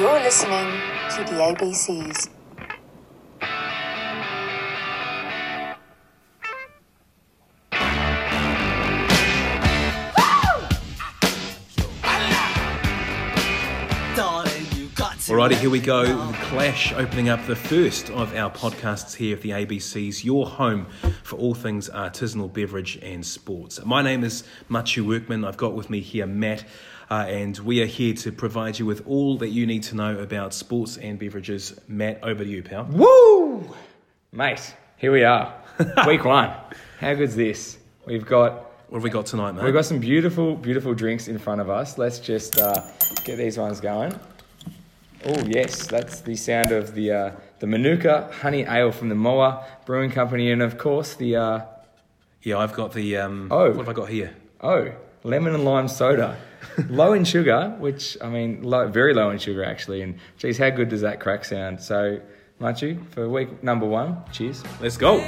You're listening to the ABCs. Alrighty, here we go. The Clash opening up the first of our podcasts here at the ABC's, your home for all things artisanal beverage and sports. My name is Matiu Workman. I've got with me here Matt, uh, and we are here to provide you with all that you need to know about sports and beverages. Matt, over to you, pal. Woo! Mate, here we are. Week one. How good's this? We've got What have we got tonight, mate? we've got some beautiful, beautiful drinks in front of us. Let's just uh, get these ones going. Oh yes, that's the sound of the uh, the Manuka Honey Ale from the Moa Brewing Company, and of course the uh, yeah, I've got the. Um, Oh. What have I got here? oh lemon and lime soda, low in sugar, which I mean low, very low in sugar actually. And geez, how good does that crack sound? So, Matiu, for week number one, cheers. Let's go.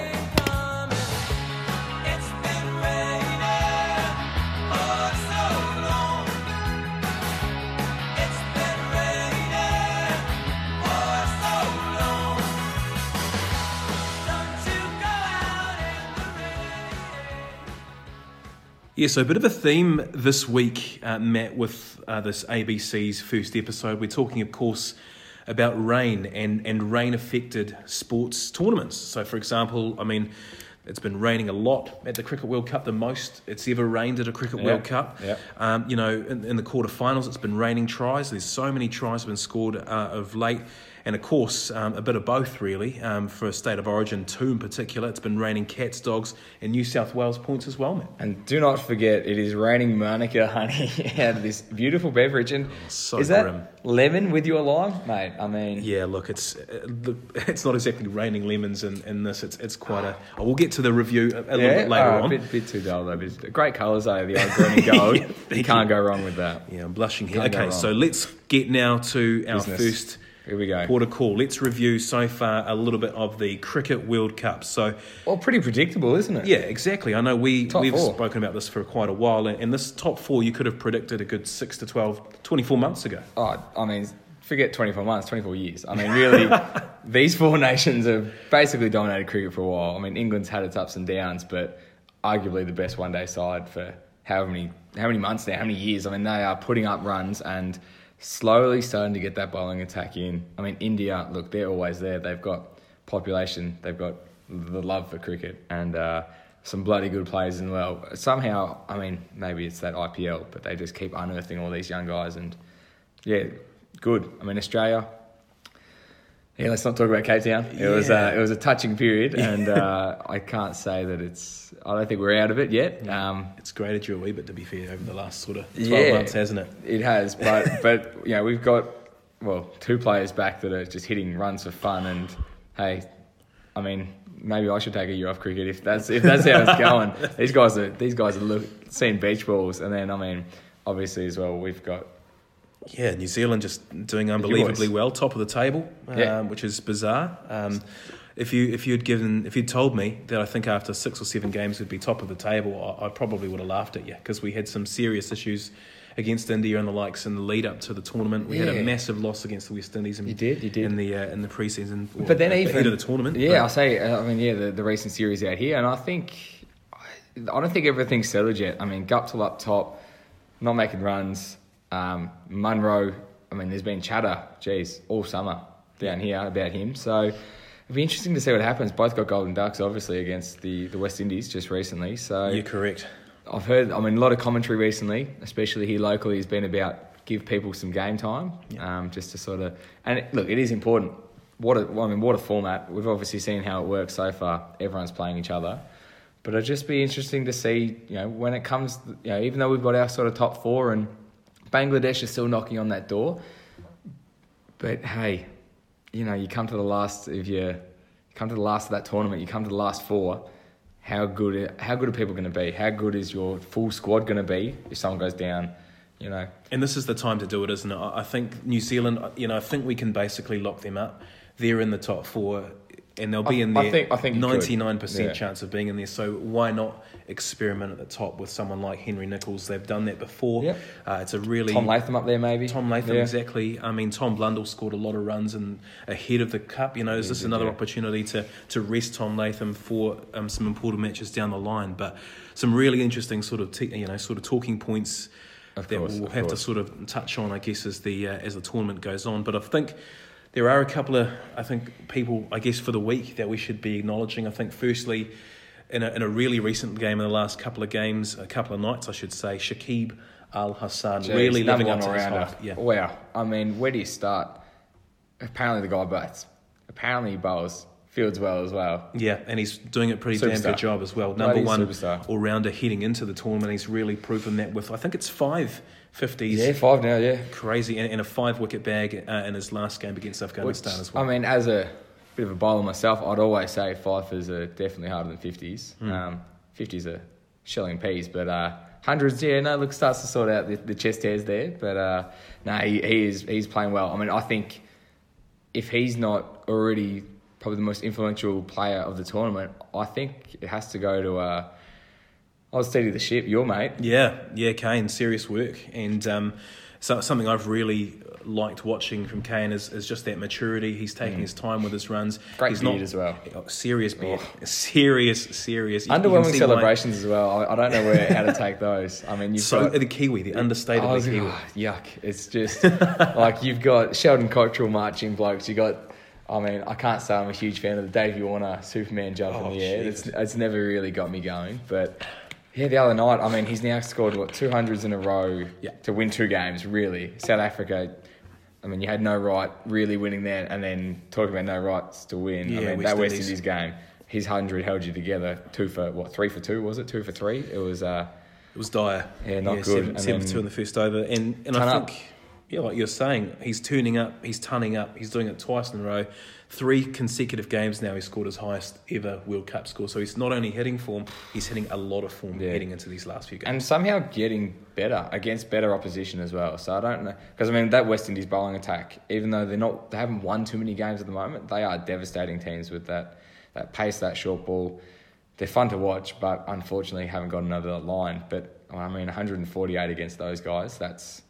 Yeah, so a bit of a theme this week, uh, Matt, with uh, this ABC's first episode. We're talking, of course, about rain and, and rain affected sports tournaments. So, for example, I mean, it's been raining a lot at the Cricket World Cup, the most it's ever rained at a Cricket Yeah, World Cup. yeah. Um, you know, in, in the quarterfinals, it's been raining tries. There's so many tries have been scored uh, of late. And of course, um, a bit of both, really, um, for a state of origin, two in particular. It's been raining cats, dogs, and New South Wales points as well, man. And do not forget, it is raining Manuka honey out of this beautiful beverage. And So is that lemon with your lime, mate? I mean, Yeah, look, it's uh, it's not exactly raining lemons in, in this. It's it's quite a. Oh, we'll get to the review a, a little bit later oh, on. A bit, bit too dull though. But great colours though, the old green and gold. Yeah, you can't go wrong with that. Yeah, I'm blushing here. Can't Okay, so let's get now to our Business. first Here we go. of call. Let's review so far a little bit of the Cricket World Cup. So, Well, pretty predictable, isn't it? yeah, exactly. I know we Top we've four. spoken about this for quite a while, and, and this top four you could have predicted a good six to 12, 24 months ago. Oh, I mean, forget 24 months, 24 years. I mean, really, these four nations have basically dominated cricket for a while. I mean, England's had its ups and downs, but arguably the best one day side for how many how many months now, how many years. I mean, they are putting up runs and slowly starting to get that bowling attack in. I mean, India, look, they're always there. They've got population, they've got the love for cricket, and uh, some bloody good players as well. Somehow, I mean, maybe it's that IPL, but they just keep unearthing all these young guys and yeah, good. I mean, Australia. Yeah, let's not talk about Cape Town. It was uh, it was a touching period, and uh, I can't say that it's. I don't think we're out of it yet. Um, It's graded you a wee bit, to be fair, over the last sort of 12 Yeah. months, hasn't it? it has, but but you know we've got well two players back that are just hitting runs for fun, and hey, I mean maybe I should take a year off cricket if that's if that's how it's going. these guys are these guys are look, seeing beach balls, and then I mean obviously as well we've got Yeah, New Zealand just doing unbelievably well, top of the table, um, Yeah. which is bizarre. Um, if you if you'd given if you'd told me that I think after six or seven games we'd be top of the table, I, I probably would have laughed at you because we had some serious issues against India and the likes in the lead up to the tournament. We had a massive loss against the West Indies. In, You did, you did. in the uh, in the preseason. But then even of the tournament. yeah, I say, uh, I mean, yeah, the, the recent series out here, and I think, I don't think everything's settled yet. I mean, Guptill up top, not making runs. Um, Munro, I mean, there's been chatter, geez, all summer down here about him. So it'll be interesting to see what happens. Both got golden ducks, obviously, against the, the West Indies just recently. So you're correct. I've heard, I mean, a lot of commentary recently, especially here locally, has been about give people some game time, um, just to sort of. And it, look, it is important. What a, well, I mean, what a format. We've obviously seen how it works so far. Everyone's playing each other, but it'd just be interesting to see, you know, when it comes, you know, even though we've got our sort of top four and Bangladesh is still knocking on that door, but hey, you know, you come to the last if you, come to the last of that tournament, you come to the last four. How good? How good are people going to be? How good is your full squad going to be if someone goes down? You know, And this is the time to do it, isn't it? I think New Zealand, you know, I think we can basically lock them up. They're in the top four. And they'll be I- in I there. think- I think ninety nine percent chance of being in there. So why not experiment at the top with someone like Henry Nicholls? They've done that before. Yep. Uh, it's a really Tom Latham up there, maybe. Tom Latham, Yeah. exactly. I mean, Tom Blundell scored a lot of runs and ahead of the cup. You know, is this another yeah. opportunity to, to rest Tom Latham for um, some important matches down the line? But some really interesting sort of te- you know sort of talking points Of that course, we'll have to sort of touch on, I guess, as the uh, as the tournament goes on. But I think. There are a couple of, I think, people, I guess, for the week that we should be acknowledging. I think, firstly, in a, in a really recent game, in the last couple of games, a couple of nights, I should say, Shakib Al Hasan Jeez, really living up to his hype. Yeah. Wow. I mean, where do you start? Apparently, the guy bats. Apparently, he bowls. Fields well as well. Yeah, and he's doing a pretty damn good job as well. Number he's one superstar. all rounder heading into the tournament. He's really proven that with, I think it's five 50s. Yeah, five now, yeah. Crazy. And, and a five wicket bag uh, in his last game against Which, Afghanistan as well. I mean, as a bit of a bowler myself, I'd always say fifers are definitely harder than 50s. Hmm. Um, 50s are shelling peas, but uh, hundreds, yeah, no, look, starts to sort out the, the chest hairs there. But uh, no, he, he is he's playing well. I mean, I think if he's not already probably the most influential player of the tournament, I think it has to go to. Uh, I was steady the ship, your mate. Yeah, yeah, Kane, serious work, and um, so, something I've really liked watching from Kane is, is just that maturity. He's taking his time with his runs. Mm. Great He's beard as well. Oh, serious beard, serious, serious. Can Underwhelming celebrations as well. I, I don't know where how to take those. I mean, you've So got the Kiwi, the understated was, Kiwi. oh, yuck! It's just like you've got Sheldon Cottrell marching blokes. You got, I mean, I can't say I'm a huge fan of the Davey Warner Superman jump Oh, in the air. It's, it's never really got me going. But yeah, the other night, I mean, he's now scored what two hundreds in a row Yeah. to win two games. Really, South Africa. I mean, you had no right really winning there, and then talking about no rights to win. Yeah, I mean, West that West Indies. Game, his hundred held you together. Two for what? Three for two was it? Two for three. It was. Uh, It was dire. Yeah, not good. Seven, then- two in the first over, and and I up. Yeah, like you're saying, he's turning up, he's tunning up, he's doing it twice in a row, three consecutive games now. He scored his highest ever World Cup score. So he's not only hitting form, he's hitting a lot of form Yeah. heading into these last few games. and somehow getting better against better opposition as well. So I don't know because I mean that West Indies bowling attack, even though they're not, they haven't won too many games at the moment. They are devastating teams with that that pace, that short ball. They're fun to watch, but unfortunately haven't gotten over that line. But I mean, 148 against those guys, that's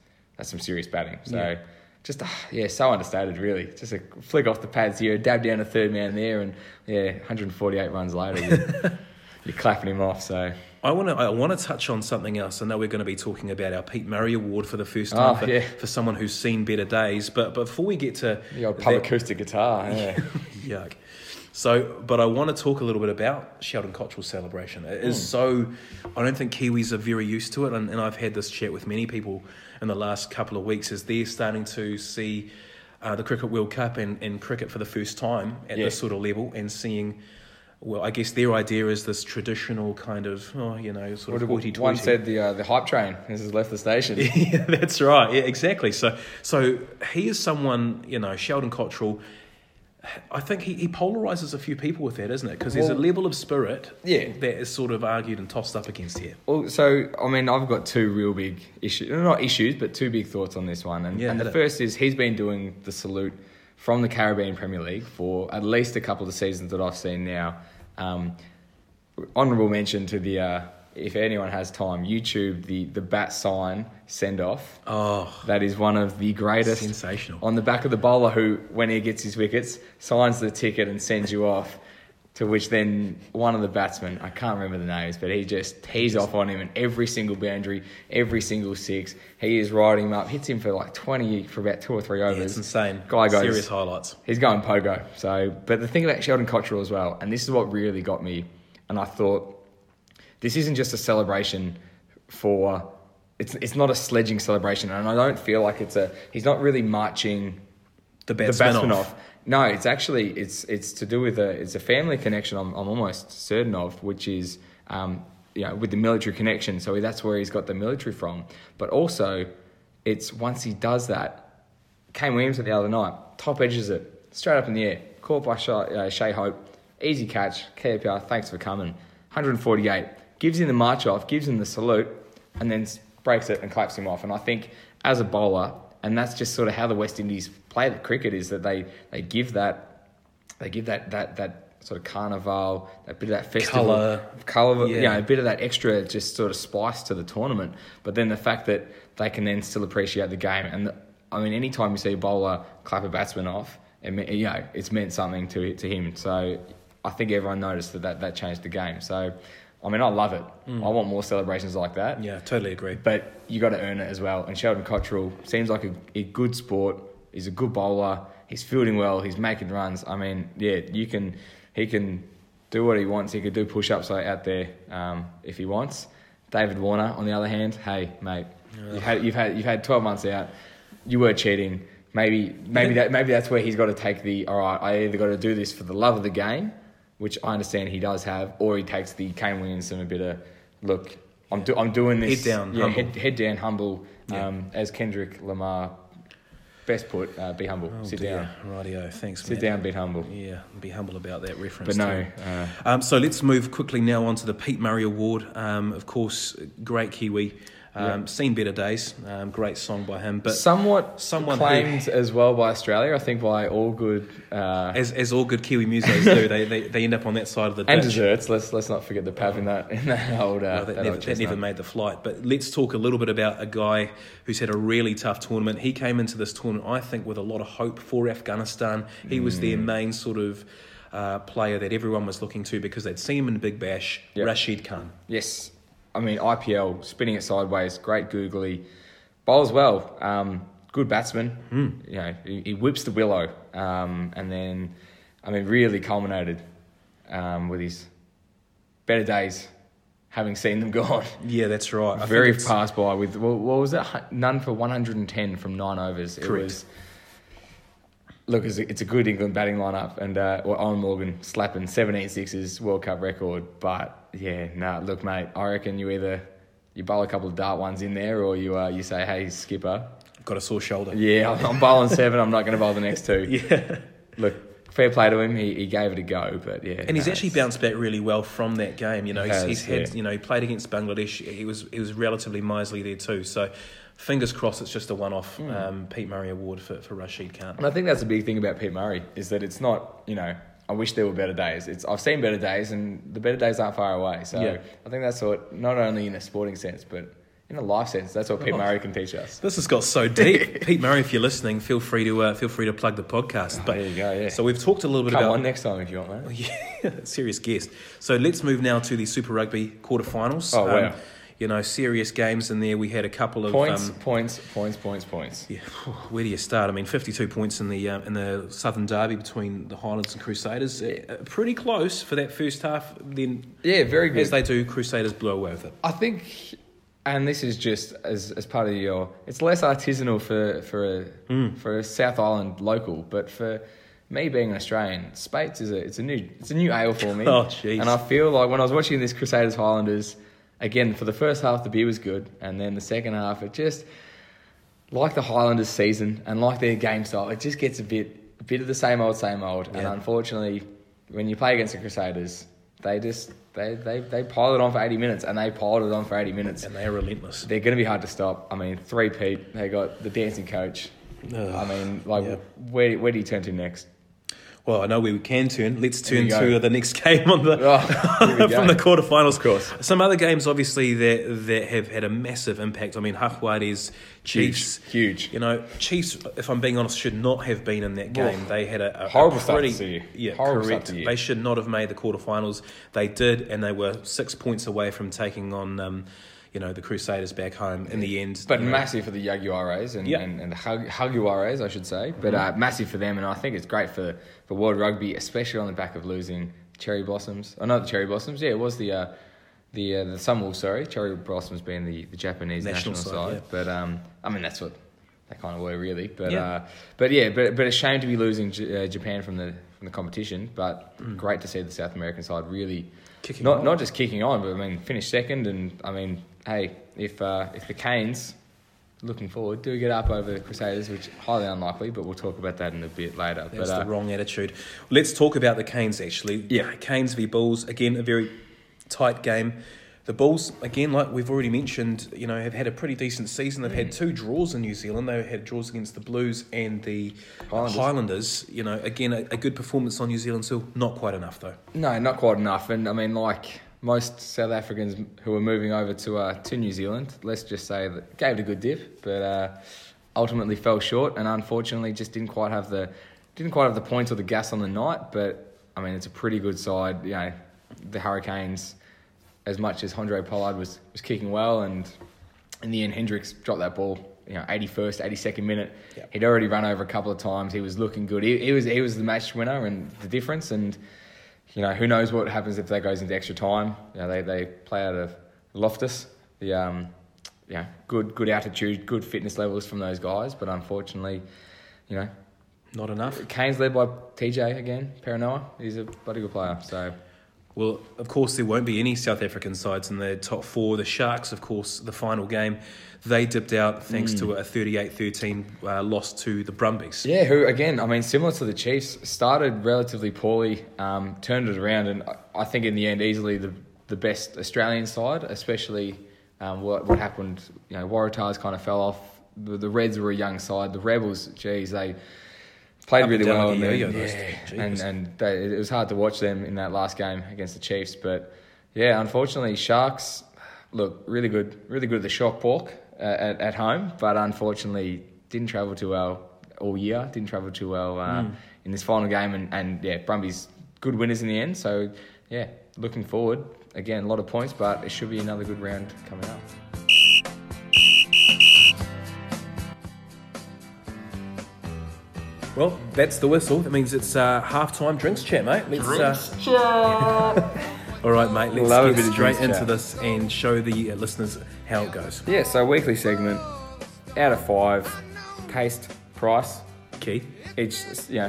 that's some serious batting. So. Yeah. Just ah, yeah, so understated, really. Just a flick off the pads here, dab down a third man there, and yeah, 148 runs later, you're, you're clapping him off. So I want to I want to touch on something else. I know we're going to be talking about our Pete Murray Award for the first time Oh, for, yeah. for someone who's seen better days. But before we get to the old pub that- acoustic guitar, yeah. Yuck. So, but I want to talk a little bit about Sheldon Cottrell's celebration. It Hmm. is so, I don't think Kiwis are very used to it, and, and I've had this chat with many people in the last couple of weeks as they're starting to see uh, the Cricket World Cup and, and cricket for the first time at Yeah. this sort of level and seeing, well, I guess their idea is this traditional kind of, oh, you know, sort What of hoity one said the uh, the hype train has left the station. yeah, that's right. Yeah, exactly. So, so he is someone, you know, Sheldon Cottrell. I think he, he polarizes a few people with that, isn't it? Because there's a level of spirit Yeah. that is sort of argued and tossed up against here. Well, so I mean, I've got two real big issues, not issues, but two big thoughts on this one. And, Yeah, and the it. first is he's been doing the salute from the Caribbean Premier League for at least a couple of seasons that I've seen now. Um, honorable mention to the, uh, if anyone has time, YouTube the the bat sign send off. Oh, That is one of the greatest. Sensational. On the back of the bowler, who, when he gets his wickets, signs the ticket and sends you off. To which then one of the batsmen, I can't remember the names, but he just tees off on him and every single boundary, every single six, he is riding him up, hits him for like 20 for about two or three overs. yeah, it's insane. Guy goes, Serious highlights. He's going pogo. So, but the thing about Sheldon Cottrell as well, and this is what really got me, and I thought this isn't just a celebration for. It's it's not a sledging celebration, and I don't feel like it's a. He's not really marching The the batsman, batsman off. off. No, it's actually it's it's to do with a it's a family connection. I'm I'm almost certain of, which is um you know with the military connection. So that's where he's got the military from. But also, it's once he does that, Kane Williamson the other night top edges it straight up in the air, caught by Shai, uh, Shai Hope, easy catch. KPR, thanks for coming. 148 gives him the march off, gives him the salute, and then breaks it and claps him off. And I think as a bowler, and that's just sort of how the West Indies play the cricket is that they they give that they give that that that sort of carnival, that bit of that festival, Colour. color, Yeah. you know, a bit of that extra just sort of spice to the tournament. But then the fact that they can then still appreciate the game, and the, I mean, anytime you see a bowler clap a batsman off, it, you know, it's meant something to to him. So I think everyone noticed that that, that changed the game. So. I mean, I love it. I want more celebrations like that. Mm. Yeah, totally agree. But you got to earn it as well. And Sheldon Cottrell seems like a, a good sport. He's a good bowler. He's fielding well. He's making runs. I mean, yeah, you can. He can do what he wants. He could do push-ups out there um, if he wants. David Warner, on the other hand, hey mate, you've had you've had you've had twelve months out. You were cheating. Maybe maybe that maybe that's where he's got to take the. All right, I either got to do this for the love of the game, which I understand he does have, or he takes the Kane Williamson a bit of look. I'm do, I'm doing this. Head down, yeah, humble. head, head down, humble. Yeah. Um, as Kendrick Lamar best put, uh, be humble. Oh, Sit dear. down. Rightio, thanks, Sit Matt. down, be humble. Yeah, be humble about that reference. But no, uh, Um, so let's move quickly now on to the Pete Murray Award. Um, of course, great Kiwi. Um, Yeah. Seen better days. Um, great song by him. But somewhat someone who- as well by Australia. I think by all good uh, as, as all good Kiwi musos do, they, they, they end up on that side of the and ditch. desserts. Let's let's not forget the pav in that in that old. Uh, Well, that, that never, that never made the flight. But let's talk a little bit about a guy who's had a really tough tournament. He came into this tournament, I think, with a lot of hope for Afghanistan. He was their Mm. main sort of uh, player that everyone was looking to because they'd seen him in Big Bash, Yep. Rashid Khan. Yes, I mean IPL spinning it sideways, great googly, bowls well, um, good batsman. Hmm. You know, he, he whips the willow, um, and then, I mean, really culminated um, with his better days, having seen them gone. Yeah, that's right. I Very passed by with what, what was it? Hu- None for one hundred and ten from nine overs. It was. Look, it's a, it's a good England batting lineup, and uh, well, Eoin Morgan slapping 17 sixes, World Cup record. But yeah, nah, look, mate, I reckon you either you bowl a couple of dart ones in there, or you uh, you say, hey, skipper, Got a sore shoulder. yeah, I'm, I'm bowling seven. I'm not going to bowl the next two. Yeah. Look, fair play to him. He, he gave it a go, but yeah, And he's actually it's- bounced back really well from that game. You know, He he's, has, he's had, yeah. you know, he played against Bangladesh. He was he was relatively miserly there too. So, fingers crossed, it's just a one-off Hmm. um, Pete Murray award for, for Rashid Khan. And I think that's the big thing about Pete Murray is that it's not, you know, I wish there were better days. It's I've seen better days, and the better days aren't far away. So Yeah. I think that's what not only in a sporting sense, but in a life sense, that's what Pete Oh. Murray can teach us. This has got so deep. Pete Murray, if you're listening, feel free to uh, feel free to plug the podcast. But there you go, yeah. So we've talked a little bit Come about on next time if you want, mate. Yeah, serious guest. So let's move now to the Super Rugby quarterfinals. Oh, wow. you know, serious games in there. We had a couple of Points, Um, points, points, points, points. yeah, where do you start? I mean, 52 points in the uh, in the Southern Derby between the Highlands and Crusaders. Uh, pretty close for that first half. Then, Yeah, very good. as they do, Crusaders blow away with it. I think, and this is just as, as part of your, it's less artisanal for for a Hmm. for a South Island local, but for me being an Australian, Speight's is a it's a new it's a new ale for me. Oh, jeez. And I feel like when I was watching this Crusaders Highlanders, again for the first half the beer was good, and then the second half it just like the Highlanders season and like their game style, it just gets a bit a bit of the same old same old. And unfortunately, when you play against the Crusaders, they just they, they, they pile it on for 80 minutes and they piled it on for 80 minutes. And they are relentless. They're going to be hard to stop. I mean, three-peat, they got the dancing coach. Ugh, I mean, like, yeah. where, where do you turn to next? Well, I know where we can turn. Let's turn to the next game on the Oh, from the quarterfinals. Of course. Some other games, obviously, that that have had a massive impact. I mean, Hakwadi's Chiefs. Huge. You know, Chiefs. If I'm being honest, should not have been in that game. Oof. They had a, a Horrible a start to pretty. Yeah, Horrible correct. They should not have made the quarterfinals. They did, and they were six points away from taking on. Um, you know the Crusaders back home in the end, But you know. massive for the Jaguares and, Yeah. and, and the Jaguares, I should say. But uh, massive for them, and I think it's great for, for World Rugby, especially on the back of losing Cherry Blossoms. Oh, not the Cherry Blossoms. Yeah, it was the uh, the uh, the Sunwolves. Sorry, Cherry Blossoms being the, the Japanese National national, side, side. yeah. But um, I mean that's what they kind of were really. But Yeah. uh, but yeah, but but a shame to be losing J- uh, Japan from the from the competition. But great to see the South American side really Mm. Kicking not on. not just kicking on, but I mean finish second. And I mean, hey, if uh, if the Canes looking forward do get up over the Crusaders, which highly unlikely, but we'll talk about that in a bit later. That's but uh, the wrong attitude. Let's talk about the Canes actually. Yeah. Canes v Bulls again, a very tight game. The Bulls, again, like we've already mentioned, you know, have had a pretty decent season. They've had Mm. two draws in New Zealand. They had draws against the Blues and the Highlanders. Highlanders. You know, again, a, a good performance on New Zealand still. Not quite enough, though. No, not quite enough. And I mean, like most South Africans who were moving over to uh, to New Zealand, let's just say that gave it a good dip, but uh, ultimately fell short, and unfortunately just didn't quite have the didn't quite have the points or the gas on the night. But I mean, it's a pretty good side. You know, the Hurricanes, as much as Handré Pollard was was kicking well, and in the end, Hendricks dropped that ball. You know, 81st, 82nd minute. Yep. He'd already run over a couple of times. He was looking good. He, he was he was the match winner and the difference. And you know, who knows what happens if that goes into extra time? You know, they, they play out of Loftus. The um, yeah, good good altitude, good fitness levels from those guys. But unfortunately, you know, Not enough. Canes led by TJ again. Perenara. He's a bloody good player. So Well, of course, there won't be any South African sides in the top four. The Sharks, of course, the final game, they dipped out thanks to a 38 13 uh, loss to the Brumbies. Yeah, who again? I mean, similar to the Chiefs, started relatively poorly, um, turned it around, and I- think in the end, easily the the best Australian side. Especially um, what what happened. You know, Waratahs kind of fell off. The, the Reds were a young side. The Rebels, geez, they played Up really well. like a and, yo-yo, then- those yeah, and and they, it was hard to watch them in that last game against the Chiefs. But yeah, unfortunately, Sharks look really good, really good at the shock pork uh, at, at home, but unfortunately didn't travel too well all year. Didn't travel too well uh, in this final game, and, and yeah, Brumbies good winners in the end. So yeah, looking forward again, a lot of points, but it should be another good round coming up. Well, that's the whistle. That means it's uh, half time drinks chat, mate. Let's, uh, all right, mate, let's Love get straight into chat. this and show the uh, listeners how it goes. Yeah, so weekly segment out of five, taste, price, Key. each you know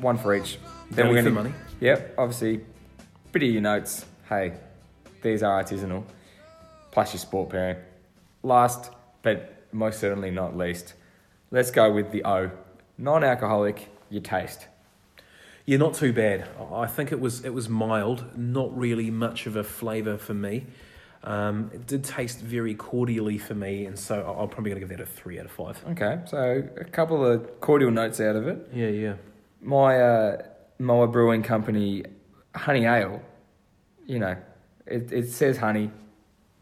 one for each. Then we're for money. Yep, obviously, bit of your notes. Hey, these are artisanal. Plus your sport pairing. Last, but most certainly not least, let's go with the O. Non-alcoholic. Your taste. Yeah, not too bad. I think it was it was mild, not really much of a flavour for me. Um, it did taste very cordially for me, and so I- I'm probably going to give that a three out of five. Okay, so a couple of cordial notes out of it. Yeah, yeah. my uh, Moa Brewing Company honey ale, you know, it, it says honey,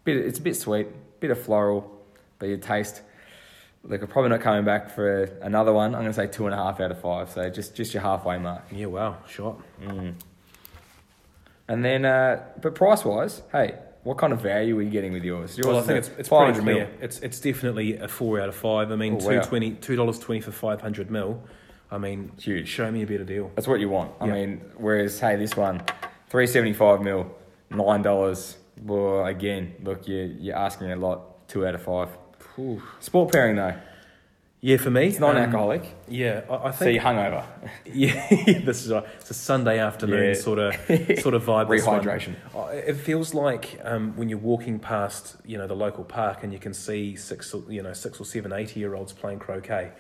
bit it's a bit sweet, bit of floral, but your taste, look, I'm probably not coming back for another one. I'm gonna say two and a half out of five, so just just your halfway mark. Yeah, wow, shot. And then, uh, but price wise, hey, what kind of value are you getting with yours? yours Well, I think it's, it's pretty 500 clear. mil. It's it's definitely a four out of five. I mean, Oh, two wow. twenty, two dollars twenty for five hundred mil. I mean, Huge. Show me a better deal. That's what you want. I Yeah. mean, whereas hey, this one, three seventy five mil, nine dollars. Well, again, look, you you're asking a lot. Two out of five. Sport pairing though, Yeah, for me, it's non-alcoholic, yeah, I, I so you're hungover. yeah, this is right. It's a Sunday afternoon Yeah. sort of sort of vibe. Rehydration. It feels like um, when you're walking past, you know, the local park and you can see six, or- you know, six or seven, eighty-year-olds playing croquet.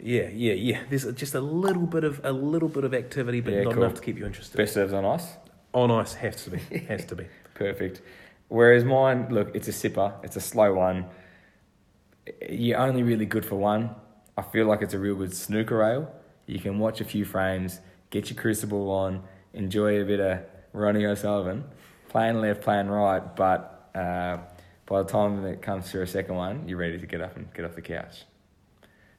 Yeah, yeah, yeah. There's just a little bit of a little bit of activity, but Yeah, not cool. enough to keep you interested. Best serves on ice. On ice has to be, has to be. Perfect. Whereas mine, look, it's a sipper. It's a slow one. You're only really good for one. I feel like it's a real good snooker ale. You can watch a few frames, get your crucible on, enjoy a bit of Ronnie O'Sullivan, playing left, playing right. But uh, by the time it comes to a second one, you're ready to get up and get off the couch.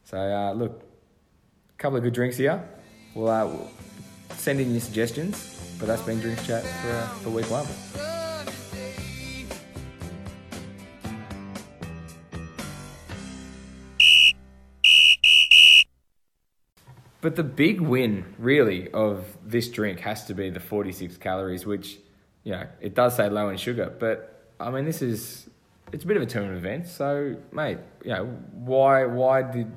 So uh, look, a couple of good drinks here. We'll, uh, we'll send in your suggestions. But that's been Drinks Chat for, for week one. But the big win, really, of this drink has to be the 46 calories, which, you know, it does say low in sugar. But, I mean, this is, it's a bit of a tournament event. So, mate, you know, why, why did,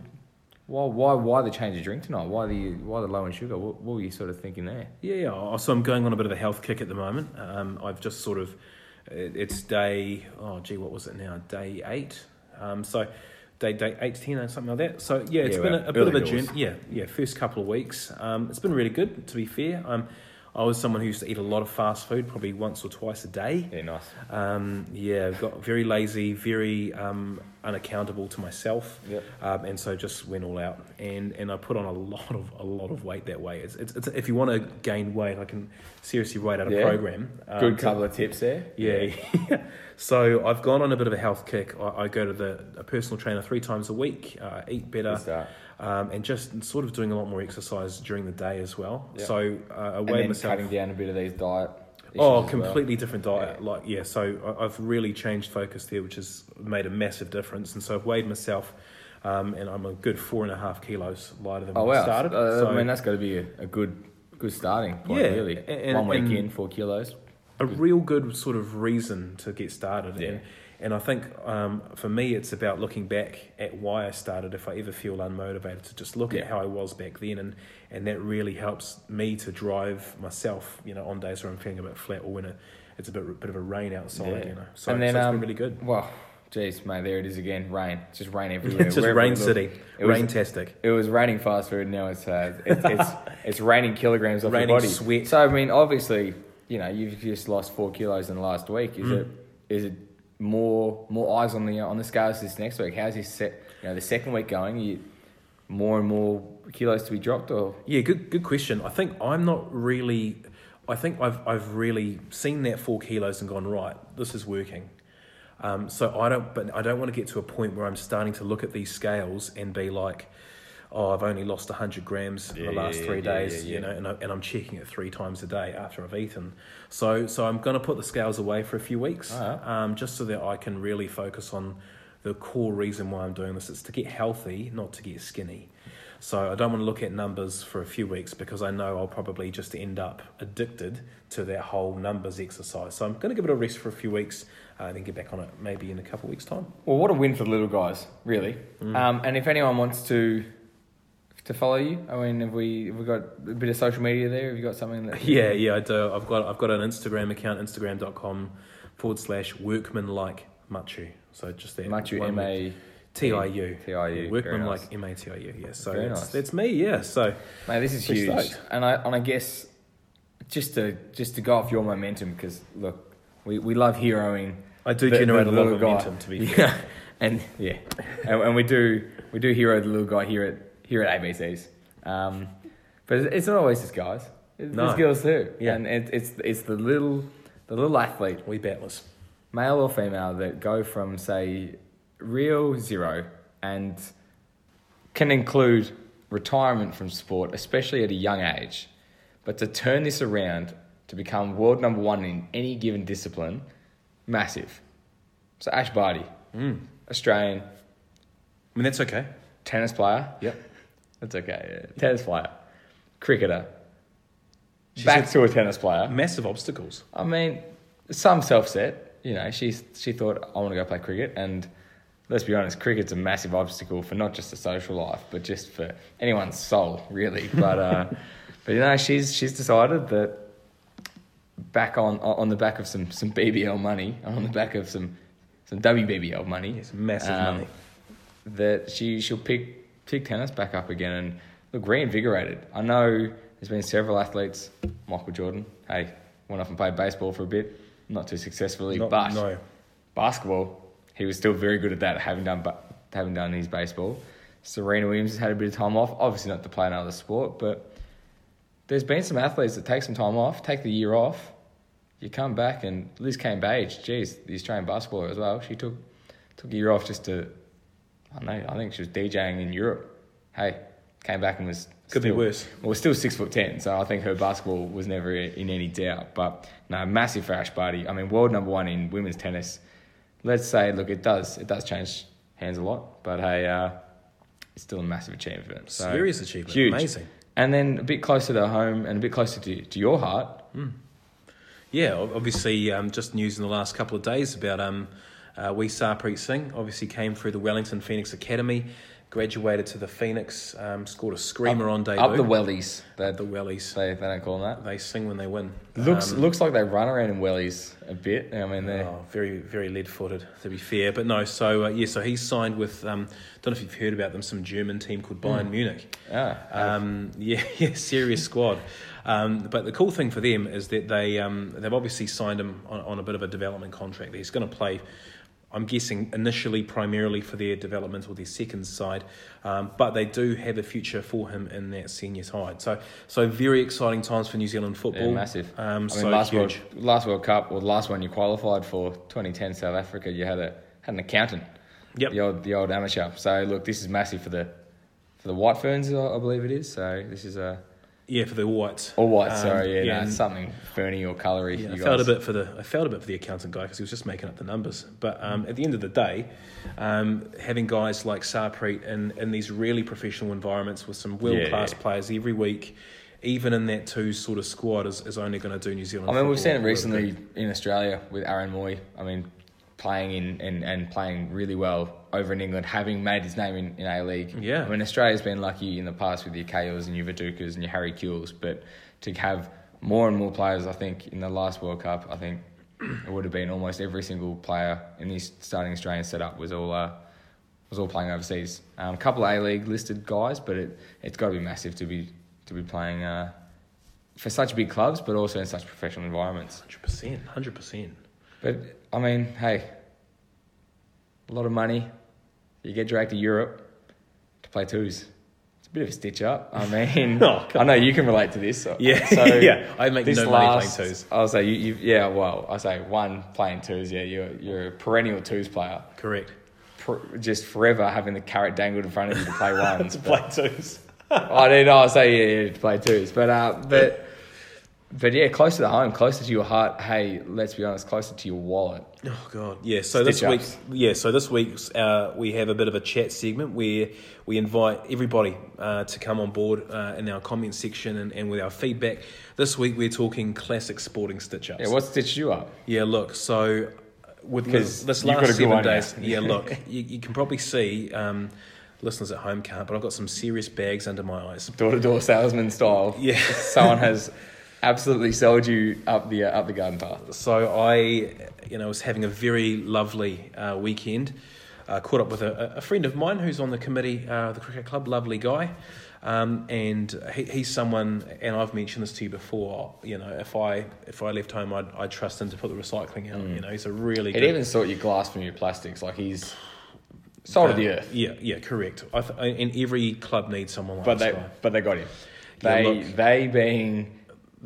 why, why, why the change of drink tonight? Why the, why the low in sugar? What, what were you sort of thinking there? Yeah, yeah. Oh, So I'm going on a bit of a health kick at the moment. Um, I've just sort of, it's day, oh gee, what was it now? Day eight. Um, so day day eight to ten or something like that. So yeah, it's Yeah, been a, a bit of a journey. Yeah, yeah. First couple of weeks, um, it's been really good. To be fair, um, I was someone who used to eat a lot of fast food, probably once or twice a day. Yeah, nice. Um, yeah, got very lazy, very um, unaccountable to myself, Yep. um, and so just went all out. And, and I put on a lot of a lot of weight that way. It's, it's, it's if you want to gain weight, I can seriously write out a Yeah. program. um, Good couple of tips there. yeah. so I've gone on a bit of a health kick. I, I go to the a personal trainer three times a week, uh, eat better, um, and just sort of doing a lot more exercise during the day as well. Yeah. So uh, I weighed myself. cutting down a bit of these diet. Oh, as well. completely different diet. Like yeah, so I've really changed focus there, which has made a massive difference. And so I've weighed myself, um, and I'm a good four and a half kilos lighter than Oh when I started. Uh, so I mean, that's got to be a, a good, good starting point. Yeah, really. and- One week in, four kilos. a real good sort of reason to get started. Yeah. And, and I think um, for me, it's about looking back at why I started. If I ever feel unmotivated, to just look Yeah. at how I was back then, and and that really helps me to drive myself. You know, on days where I'm feeling a bit flat or when it, it's a bit bit of a rain outside. Yeah. You know, so, And then, so it's um, been really good. Well, geez, mate, there it is again. Rain, It's just rain everywhere. It's just Wherever rain city, It rain-tastic. It was raining fast food. Now it's uh, it's, it's it's raining kilograms off Raining your body. sweat. So I mean, obviously, you know, you've just lost four kilos in the last week. Is Mm. it is it more more eyes on the on the scales this next week? How's this set? You know, the second week going? You more and more kilos to be dropped, or Yeah, good good question. I think I'm not really. I think I've I've really seen that four kilos and gone right. This is working. Um, so I don't, but I don't want to get to a point where I'm starting to look at these scales and be like, oh, I've only lost hundred grams in the last three yeah, days, yeah, you yeah. know, and, I, and I'm checking it three times a day after I've eaten. So so I'm going to put the scales away for a few weeks, um, just so that I can really focus on the core reason why I'm doing this. It's to get healthy, not to get skinny. So I don't want to look at numbers for a few weeks because I know I'll probably just end up addicted to that whole numbers exercise. So I'm going to give it a rest for a few weeks uh, and then get back on it maybe in a couple of weeks' time. well, what a win for the little guys, really. Mm. Um, and if anyone wants to to follow you, I mean, have we have we got a bit of social media there? Have you got something that? Yeah, yeah, I do. I've got I've got an Instagram account, instagram.com forward slash workman like Matiu. So just that. Matiu M A T I U. T-I-U, Workman very nice. like M A T I U, yeah. So Very that's, nice. that's me, yeah. So Mate, this is huge, stoked. and I and I guess just to just to go off your momentum because look, we, we love heroing. I do the- generate the a lot of little guy. momentum, to be yeah, and yeah, and, and we do we do hero the little guy here at here at ABCs, um, but it's, not always just guys. It's, No. Girls too, Yeah. and it, it's it's the little the little athlete, we battlers. male or female, that go from say real zero and can include retirement from sport, especially at a young age. But to turn this around to become world number one in any given discipline, massive. So Ash Barty, Mm. Australian I mean, that's okay. tennis player. Yep. That's okay. yeah. Tennis player, cricketer, She's back to a tennis player. massive obstacles. I mean, some self set. You know, she she thought I want to go play cricket, and let's be honest, cricket's a massive obstacle for not just the social life, but just for anyone's soul, really. But uh, but you know, she's she's decided that back on on the back of some some BBL money, on the back of some some WBBL money, Yes, massive um, money. that she she'll pick pick tennis back up again and look reinvigorated. I know there's been several athletes, Michael Jordan. Hey, went off and played baseball for a bit, not too successfully, Not- but no. basketball, he was still very good at that, having done having done his baseball. Serena Williams has had a bit of time off, obviously not to play another sport, but there's been some athletes that take some time off, take the year off. You come back and Liz Cambage, geez, the Australian basketballer as well. She took took a year off just to, I don't know, I think she was DJing in Europe. Hey, came back and was Could be worse. Well, still six foot ten, so I think her basketball was never in any doubt. But no, massive for Ash Barty. I mean, world number one in women's tennis. Let's say, look, it does it does change hands a lot, but hey, uh, it's still a massive achievement. So, Serious achievement. huge. Amazing. And then a bit closer to home and a bit closer to to your heart. Yeah, obviously, um, just news in the last couple of days about um, uh, we Sarpreet Singh. Obviously, came through the Wellington Phoenix Academy, graduated to the Phoenix, um, scored a screamer on debut. Up the wellies. They, the wellies. they, they don't call them that. They sing when they win. Looks Um, looks like they run around in wellies a bit. I mean, they're Oh, very, very lead-footed, to be fair. But no, so uh, yeah, so he's signed with. Um, don't know if you've heard about them. Some German team called Bayern Munich. ah, Um, yeah, yeah, serious squad. Um, but the cool thing for them is that they um, they've obviously signed him on, on a bit of a development contract. He's going to play. I'm guessing initially primarily for their development or their second side, um, but they do have a future for him in that senior side. So, so very exciting times for New Zealand football. yeah, massive. Um, I mean, so last huge. World, last World Cup, or the last one you qualified for, 2010 South Africa, you had a had an accountant. Yep. The old the old amateur. So look, this is massive for the for the White Ferns, I I believe it is. So this is a Yeah, for the whites. all white. Um, sorry, yeah, no, something ferny or coloury. Yeah, I felt a bit for the I felt a bit for the accountant guy because he was just making up the numbers. But um, at the end of the day, um, having guys like Sarpreet in, in these really professional environments with some world class Yeah. players every week, even in that two sort of squad, is, is only going to do New Zealand. I mean, we've seen it recently in Australia with Aaron Mooy. I mean, playing in and, and playing really well over in England, having made his name in, in A League. Yeah. I mean, Australia's been lucky in the past with your Kales and your Vidukas and your Harry Kewells, but to have more and more players, I think, in the last World Cup, I think it would have been almost every single player in this starting Australian setup was all uh, was all playing overseas. Um, a couple of A League listed guys, but it it's got to be massive to be to be playing uh, for such big clubs, but also in such professional environments. Hundred percent, hundred percent. But I mean, hey, a lot of money. You get dragged to Europe to play twos. It's a bit of a stitch up. I mean, Oh, I know you can relate to this. Yeah, so yeah, I make this no money playing last- twos. I'll say you, you, yeah. Well, I say one playing twos. Yeah, you're you're a perennial twos player. Correct. Per, just forever having the carrot dangled in front of you to play ones. To but- play twos. I didn't know. I say yeah, yeah, to play twos, but uh, but but yeah, closer to home, closer to your heart. Hey, let's be honest, closer to your wallet. Oh god, yeah. So this week, yeah. So this week, uh, we have a bit of a chat segment where we invite everybody uh, to come on board uh, in our comment section and, and with our feedback. This week, we're talking classic sporting stitch ups. Yeah, what stitched you up? Yeah, look, so with 'Cause this, this last seven days, yeah. yeah, look, you, you can probably see, um, listeners at home can't, but I've got some serious bags under my eyes. Door to door salesman style. Yeah. someone has absolutely sold you up the uh, up the garden path. So I, you know, was having a very lovely uh, weekend. Uh, caught up with a, a friend of mine who's on the committee, uh, the cricket club, lovely guy. Um, and he, he's someone, and I've mentioned this to you before. You know, if I if I left home, I'd, I'd trust him to put the recycling out. You know, he's a really good, even sort your glass from your plastics. Like he's salt of the earth. Yeah, yeah, correct. I th- and every club needs someone like But they guy. but they got him. Yeah, They look. they being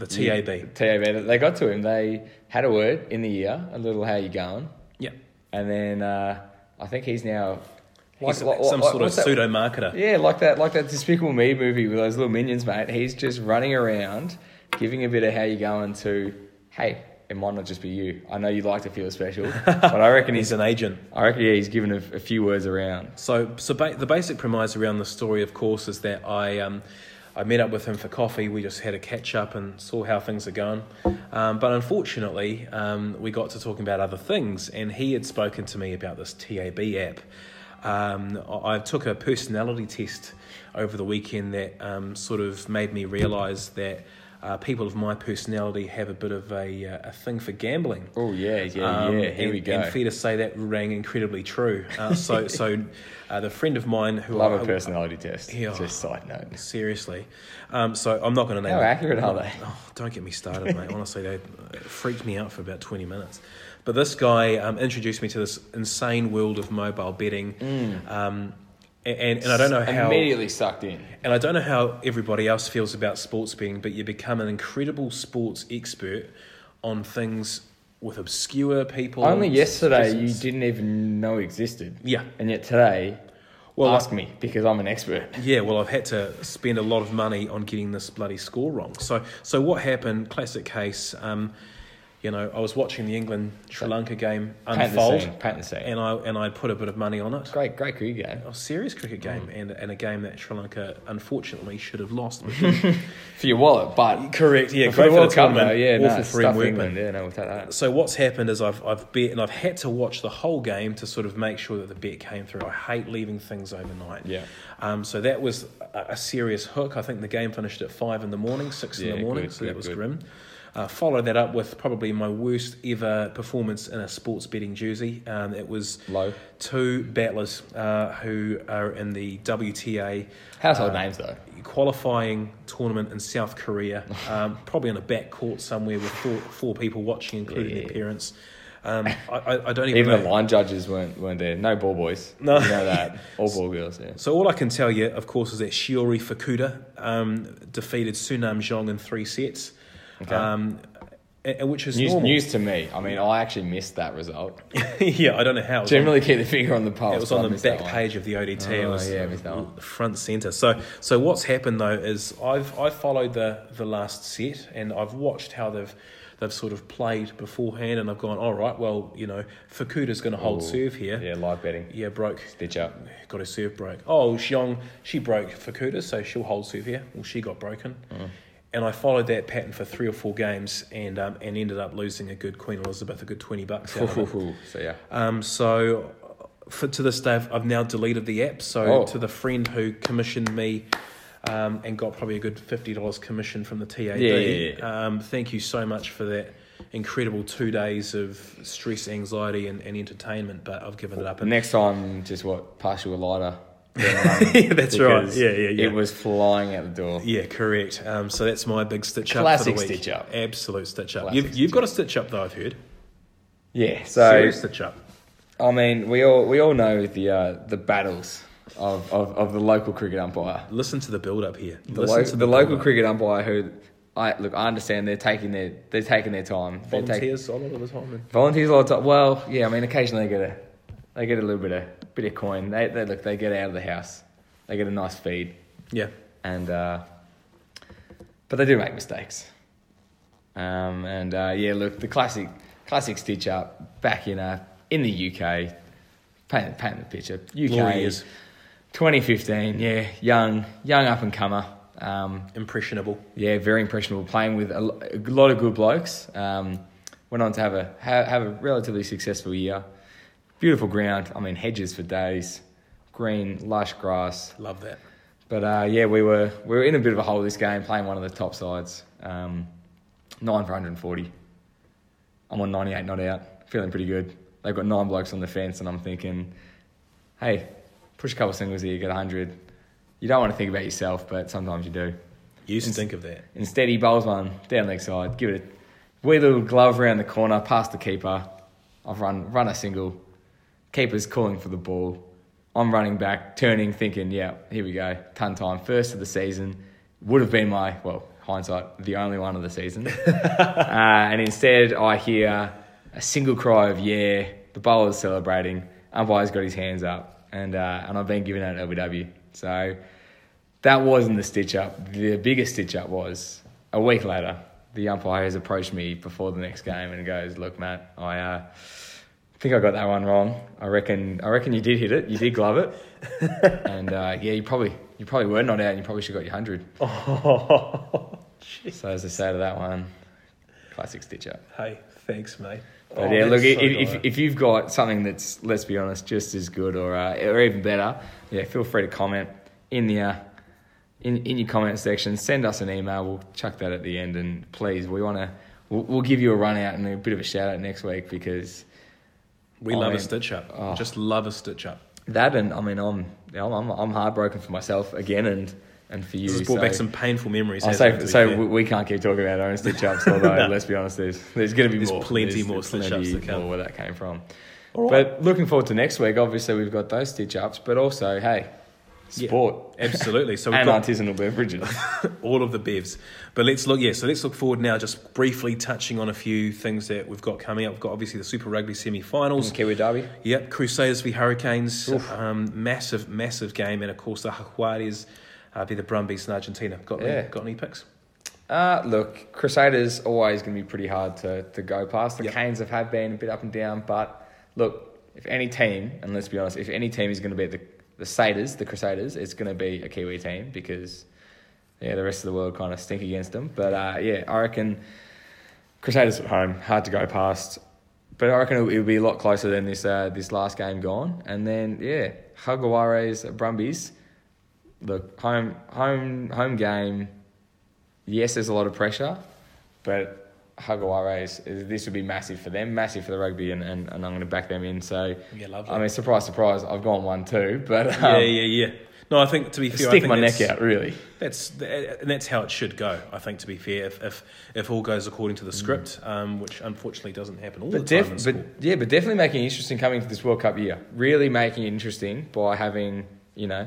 The TAB. TAB. They got to him. They had a word in the ear, a little how you going, Yeah. and then uh, I think he's now like, He's like- some like- sort of pseudo marketer. Yeah, like that, like that Despicable Me movie with those little minions, mate. He's just running around, giving a bit of how you going to, hey, it might not just be you. I know you like to feel special, but I reckon He's he's, an agent. I reckon yeah, he's given a, a few words around. So, so ba- the basic premise around the story, of course, is that I, um, I met up with him for coffee. We just had a catch up and saw how things are going. Um, but unfortunately, um, we got to talking about other things, and he had spoken to me about this TAB app. Um, I took a personality test over the weekend that um, sort of made me realise that. Uh, people of my personality have a bit of a, uh, a thing for gambling. Oh yeah, yeah, Um, yeah. Here and, we go. And fair to say that rang incredibly true. Uh, so, so uh, the friend of mine who Love I, a personality test. Yeah. Just side note. seriously, um, so I'm not going to name. How accurate are they? Oh, don't get me started, mate. Honestly, they freaked me out for about 20 minutes. But this guy um, introduced me to this insane world of mobile betting. Um, and, and I don't know how Immediately sucked in. and I don't know how everybody else feels about sports betting, but you become an incredible sports expert on things with obscure people. Only yesterday you didn't even know existed. Yeah. And yet today, Well, ask me because I'm an expert. Yeah, well, I've had to spend a lot of money on getting this bloody score wrong. So, so what happened? Classic case. Um, you know, I was watching the England Sri Lanka game unfold, scene. Paint the scene. and I and I put a bit of money on it. Great, great cricket game. A serious cricket game, Mm. and, and a game that Sri Lanka unfortunately should have lost. For your wallet, but Correct, yeah, great for the tournament. though, yeah, awful no, for it's Ian tough for Workman. England. Yeah, no, we'll take that. So what's happened is I've I've bet and I've had to watch the whole game to sort of make sure that the bet came through. I hate leaving things overnight. Yeah. Um, so that was a, a serious hook. I think the game finished at five in the morning, six in the morning. good, so that was good. grim. Uh, followed that up with probably my worst ever performance in a sports betting jersey. Um, it was Low. two battlers uh, who are in the WTA Household uh, names though. qualifying tournament in South Korea, um, probably on a back court somewhere with four, four people watching, including Yeah. their parents. Um, I, I, don't even, Even the line judges weren't weren't there. No ball boys. No. you know that. All ball girls. Yeah. So all I can tell you, of course, is that Shiori Fukuda um, defeated Sunam Jong in three sets, Okay. um, which is News, normal. news to me. I mean, I actually missed that result. yeah, I don't know how. It was on- Generally, keep the finger on the pulse. It was on the back page of the ODT. it Oh, was yeah, missed that one. front center. So, so what's happened though is I've I followed the the last set and I've watched how they've they've sort of played beforehand, and I've gone, all right, well, you know, Fukuda's going to hold Ooh, serve here. Yeah, live betting. Yeah, broke. Stitch up. Got a serve broke. Oh, Xiong, she broke Fukuda, so she'll hold serve here. Well, she got broken. Mm. And I followed that pattern for three or four games and um, and ended up losing a good Queen Elizabeth, a good 20 bucks. Out so yeah. Um, so for, to this day, I've, I've now deleted the app. So Oh. to the friend who commissioned me um, and got probably a good fifty dollars commission from the TAB. Yeah, yeah, yeah. Um, thank you so much for that incredible two days of stress, anxiety, and, and entertainment. But I've given it up. And Next time, just what pass you a lighter. Yeah, that's right. Yeah, yeah, yeah. It was flying out the door. yeah, correct. Um, so that's my big stitch up. Classic for the week. stitch up. Absolute stitch up. Classic You've, you've stitch got a stitch up though. I've heard. Yeah. So Serious stitch up. I mean, we all we all know the uh, the battles of, of, of the local cricket umpire. Listen to the build up here. The, lo- to the local build-up. cricket umpire who I look, I understand they're taking their they're taking their time. Volunteers a lot of the time. volunteers a lot of time. Well, yeah, I mean, occasionally they get a they get a little bit of bit of coin. They, they look they get out of the house. They get a nice feed, Yeah. and uh, but they do make mistakes. Um, and uh, yeah, look, the classic classic stitch up back in uh, in the UK. Paint, paint the picture. UK years. 2015. Yeah, young young up and comer. Um, Impressionable. yeah, very impressionable. Playing with a, a lot of good blokes. Um, went on to have a have, have a relatively successful year. Beautiful ground. I mean, hedges for days, green, lush grass. Love that. But uh, yeah, we were we were in a bit of a hole this game, playing one of the top sides. Um, nine for 140. I'm on 98 not out, feeling pretty good. They've got nine blokes on the fence, and I'm thinking, hey, push a couple singles here, get 100. You don't want to think about yourself, but sometimes you do. You used to think of that. Instead, he bowls one down the leg side, give it a wee little glove around the corner, past the keeper. I've run run a single. Keeper's calling for the ball. I'm running back, turning, thinking, yeah, here we go, ton time, first of the season. Would have been my well, hindsight, the only one of the season. uh, and instead, I hear a single cry of yeah. The bowler's celebrating. Umpire's got his hands up, and uh, and I've been given out LBW. So that wasn't the stitch up. The biggest stitch up was a week later. The umpire has approached me before the next game and goes, "Look, Matt, I uh, think I got that one wrong. I reckon, I reckon you did hit it. You did glove it, and uh, yeah, you probably, you probably were not out, and you probably should have got your hundred. Oh, So as I say to that one, classic stitch up. hey, thanks, mate. But Oh, yeah, look, that's if, if, if you've got something that's, let's be honest, just as good or uh, or even better, yeah, feel free to comment in the uh, in in your comment section. Send us an email. We'll chuck that at the end, and please, we want to. We'll, we'll give you a run out and a bit of a shout out next week because we I love a stitch up. oh. Just love a stitch up. that, and I mean, I'm you know, I'm I'm heartbroken for myself again, and and for you. This has brought so- back some painful memories. I say, so we, we can't keep talking about our own stitch ups, although No. let's be honest, there's there's going to be There's more. plenty more stitch-ups to come. more where that came from. Right. But looking forward to next week. Obviously, we've got those stitch ups, but also, hey, Yeah, sport absolutely. So we've and got artisanal beverages. all of the bevs. But let's look, yeah, so let's look forward now, just briefly touching on a few things that we've got coming up. We've got obviously the Super Rugby semi finals. Kiwi Derby. Yep, Crusaders v Hurricanes, um, massive, massive game, and of course the Jaguares uh, v the Brumbies in Argentina. Got any, Yeah. got any picks? Uh, look, Crusaders always going to be pretty hard to, to go past. The Yep. Canes have had been a bit up and down, but look, if any team, and let's be honest, if any team is going to be the the Satyrs, the Crusaders, it's going to be a Kiwi team because yeah, the rest of the world kind of stink against them. But uh, yeah, I reckon Crusaders at home hard to go past. But I reckon it'll, it'll be a lot closer than this uh, this last game gone. And then yeah, Jaguares Brumbies. Look, home home home game. Yes, there's a lot of pressure, but Jaguares, this would be massive for them, massive for the rugby, and, and, and I'm going to back them in. So, Yeah, lovely. I mean, surprise, surprise, I've gone one too, but um, yeah, yeah, yeah. No, I think to be fair, I stick think my neck out, really. That's and that's how it should go. I think to be fair, if if, if all goes according to the script, um, which unfortunately doesn't happen all Mm. But, the time def- in but yeah, but definitely making it interesting coming to this World Cup year. Really making it interesting by having you know,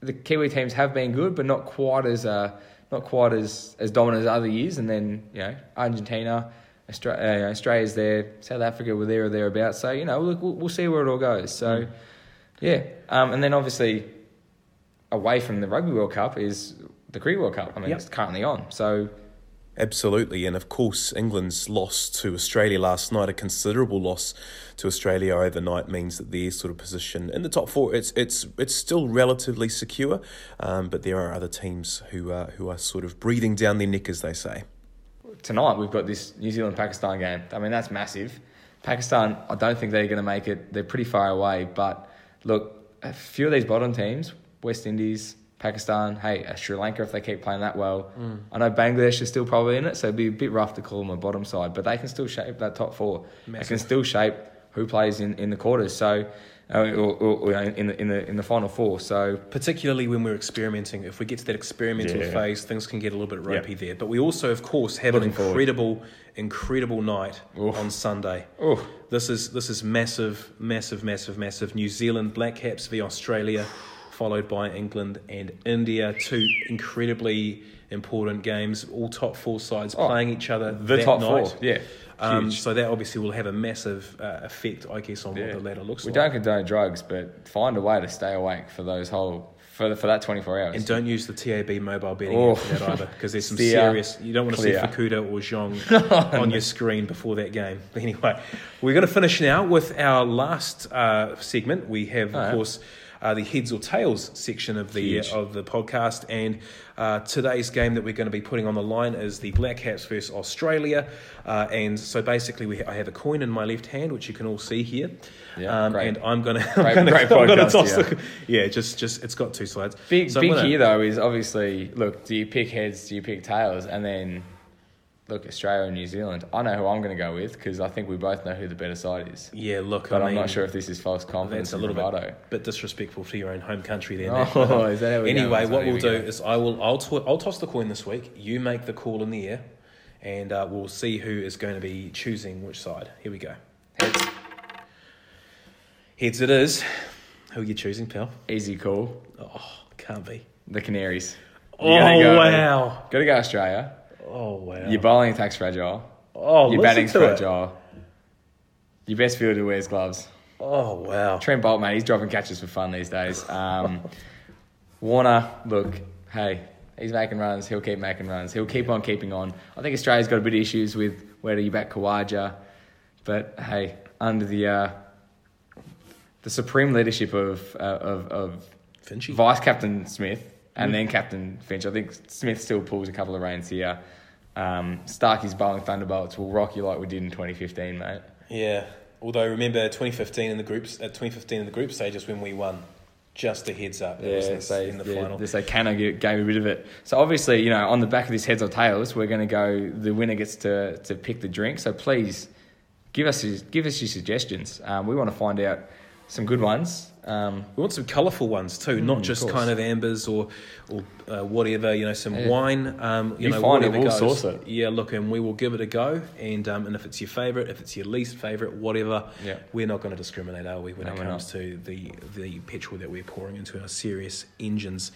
the Kiwi teams have been good, but not quite as uh, not quite as, as dominant as other years. And then you know, Argentina, Australia, uh, Australia's there, South Africa were there or thereabouts. So you know, look, we'll, we'll see where it all goes. So yeah, um, and then obviously away from the Rugby World Cup is the Cricket World Cup. I mean, Yep. it's currently on. So Absolutely, and of course, England's loss to Australia last night, a considerable loss to Australia overnight, means that their sort of position in the top four, it's it's it's still relatively secure, um, but there are other teams who are who are sort of breathing down their neck, as they say. tonight we've got this New Zealand Pakistan game. I mean, that's massive. Pakistan, I don't think they're going to make it. They're pretty far away. But look, a few of these bottom teams, West Indies, Pakistan, hey, Sri Lanka, if they keep playing that well. I know Bangladesh is still probably in it, so it'd be a bit rough to call them a bottom side, but they can still shape that top four. They can still shape who plays in, in the quarters. So, uh, or, or, or in the in the in the final four. So Particularly when we're experimenting, if we get to that experimental Yeah. phase, things can get a little bit ropey there. But we also, of course, have Looking an forward. incredible, incredible night Oof. on Sunday. Oof. This is this is massive, massive, massive, massive. New Zealand Black Caps v Australia, followed by England and India. Two incredibly important games. All top four sides Oh, playing each other. the that top night. four, yeah, Um, so that obviously will have a massive uh, effect, I guess, on Yeah. what the ladder looks we like. don't condone drugs, but find a way to stay awake for those whole for for that twenty four hours. And don't use the TAB mobile betting Oh. app for that either, because there's some Steer serious. You don't want to see clear. Fukuda or Zhong on your screen before that game. But anyway, we're going to finish now with our last uh, segment. We have, of Alright. course, uh, the heads or tails section of the Huge. of the podcast, and uh, today's game that we're going to be putting on the line is the Black Caps versus Australia. Uh, and so basically, we I have a coin in my left hand, which you can all see here. Yeah, um, and I'm going to I'm going to toss yeah. the yeah just just it's got two sides. Big So big gonna- here though is obviously look. Do you pick heads? Do you pick tails? And then look Australia and New Zealand. I know who I'm going to go with because I think we both know who the better side is. Yeah, look, But I am mean, not sure if this is false confidence. That's a little bit, bit disrespectful to your own home country there. Oh. But, is that how we anyway, what we'll we do go. is I will I'll I'll toss the coin this week. You make the call in the air, and uh, we'll see who is going to be choosing which side. Here we go. Heads. Heads it is. Who are you choosing, pal? Easy call. Oh, can't be. The Canaries. Oh You gotta go- wow! Got to go Australia. Oh wow! Your bowling attack's fragile. oh, Your batting's to it. fragile. Your best fielder wears gloves. Oh wow! Trent Boult, mate, he's dropping catches for fun these days. Um, Warner, look, hey, he's making runs. He'll keep making runs. He'll keep on keeping on. I think Australia's got a bit of issues with where do you back Khawaja, but hey, under the uh, the supreme leadership of uh, of, of Finchy. Vice Captain Smith and then Captain Finch. I think Smith still pulls a couple of reins here. Um, Starkey's bowling thunderbolts will rock you like we did in 2015, mate. Yeah. Although remember 2015 in the groups at 2015 in the group stages when we won, just a heads up. Yeah, in, so in the yeah, final. they say Canna gave a bit of it. So obviously, you know, on the back of this heads or tails, we're going to go. The winner gets to to pick the drink. So please give us your- give us your suggestions. Um, we want to find out some good ones. Um, We want some colourful ones too, not Mm, of just course. kind of ambers or or uh, whatever. You know, some Yeah. wine. Um, you, You know, find it, whatever we'll goes. source it. Yeah, look, and we will give it a go. And um, and if it's your favourite, if it's your least favourite, whatever, Yeah. we're not going to discriminate, are we? When No, it comes to the the petrol that we're pouring into our serious engines.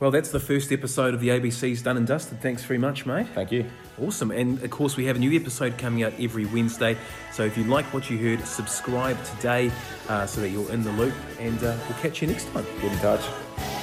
Well, that's the first episode of the ABC's done and dusted. Thanks very much, mate. thank you. Awesome. And of course, we have a new episode coming out every Wednesday. So if you like what you heard, subscribe today uh, so that you're in the loop. And uh, we'll catch you next time. Get in touch.